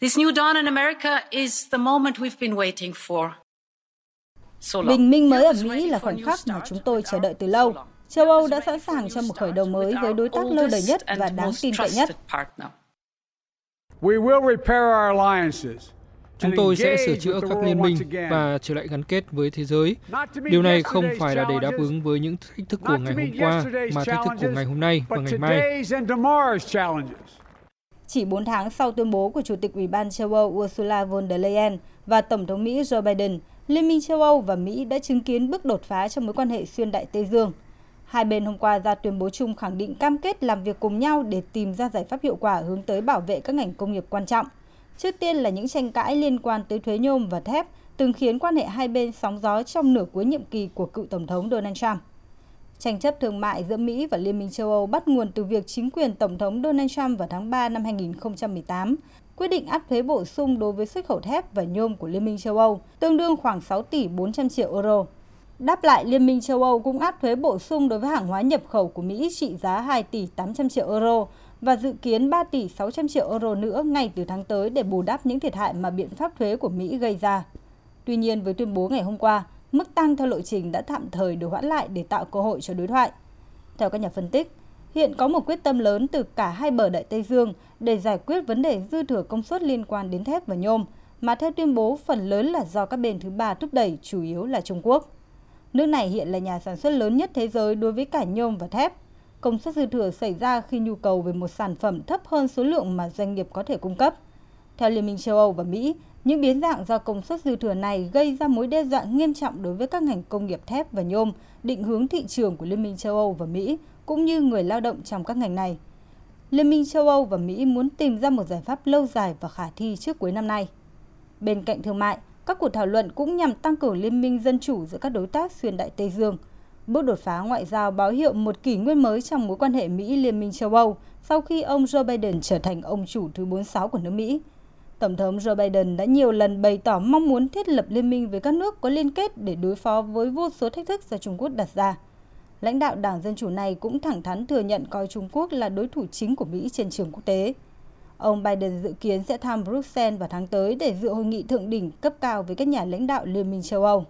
This new dawn in America is the moment we've been waiting for. Bình minh mới ở Mỹ là khoảnh khắc mà chúng tôi chờ đợi từ lâu. Châu Âu đã sẵn sàng cho một khởi đầu mới với đối tác lâu đời nhất và đáng tin cậy nhất. Chúng tôi sẽ sửa chữa các liên minh và trở lại gắn kết với thế giới. Điều này không phải là để đáp ứng với những thách thức của ngày hôm qua, mà thách thức của ngày hôm nay và ngày mai. Chỉ 4 tháng sau tuyên bố của Chủ tịch Ủy ban châu Âu Ursula von der Leyen và Tổng thống Mỹ Joe Biden, Liên minh châu Âu và Mỹ đã chứng kiến bước đột phá trong mối quan hệ xuyên đại Tây Dương. Hai bên hôm qua ra tuyên bố chung khẳng định cam kết làm việc cùng nhau để tìm ra giải pháp hiệu quả hướng tới bảo vệ các ngành công nghiệp quan trọng. Trước tiên là những tranh cãi liên quan tới thuế nhôm và thép từng khiến quan hệ hai bên sóng gió trong nửa cuối nhiệm kỳ của cựu Tổng thống Donald Trump. Tranh chấp thương mại giữa Mỹ và Liên minh châu Âu bắt nguồn từ việc chính quyền Tổng thống Donald Trump vào tháng 3 năm 2018 quyết định áp thuế bổ sung đối với xuất khẩu thép và nhôm của Liên minh châu Âu, tương đương khoảng 6 tỷ 400 triệu euro. Đáp lại, Liên minh châu Âu cũng áp thuế bổ sung đối với hàng hóa nhập khẩu của Mỹ trị giá 2 tỷ 800 triệu euro và dự kiến 3 tỷ 600 triệu euro nữa ngay từ tháng tới để bù đắp những thiệt hại mà biện pháp thuế của Mỹ gây ra. Tuy nhiên, với tuyên bố ngày hôm qua, mức tăng theo lộ trình đã tạm thời được hoãn lại để tạo cơ hội cho đối thoại. Theo các nhà phân tích, hiện có một quyết tâm lớn từ cả hai bờ Đại Tây Dương để giải quyết vấn đề dư thừa công suất liên quan đến thép và nhôm, mà theo tuyên bố phần lớn là do các bên thứ ba thúc đẩy, chủ yếu là Trung Quốc. Nước này hiện là nhà sản xuất lớn nhất thế giới đối với cả nhôm và thép. Công suất dư thừa xảy ra khi nhu cầu về một sản phẩm thấp hơn số lượng mà doanh nghiệp có thể cung cấp. Theo Liên minh châu Âu và Mỹ, những biến dạng do công suất dư thừa này gây ra mối đe dọa nghiêm trọng đối với các ngành công nghiệp thép và nhôm, định hướng thị trường của Liên minh châu Âu và Mỹ, cũng như người lao động trong các ngành này. Liên minh châu Âu và Mỹ muốn tìm ra một giải pháp lâu dài và khả thi trước cuối năm nay. Bên cạnh thương mại, các cuộc thảo luận cũng nhằm tăng cường liên minh dân chủ giữa các đối tác xuyên Đại Tây Dương. Bước đột phá ngoại giao báo hiệu một kỷ nguyên mới trong mối quan hệ Mỹ-Liên minh châu Âu sau khi ông Joe Biden trở thành ông chủ thứ 46 của nước Mỹ. Tổng thống Joe Biden đã nhiều lần bày tỏ mong muốn thiết lập liên minh với các nước có liên kết để đối phó với vô số thách thức do Trung Quốc đặt ra. Lãnh đạo Đảng Dân Chủ này cũng thẳng thắn thừa nhận coi Trung Quốc là đối thủ chính của Mỹ trên trường quốc tế. Ông Biden dự kiến sẽ thăm Bruxelles vào tháng tới để dự hội nghị thượng đỉnh cấp cao với các nhà lãnh đạo Liên minh châu Âu.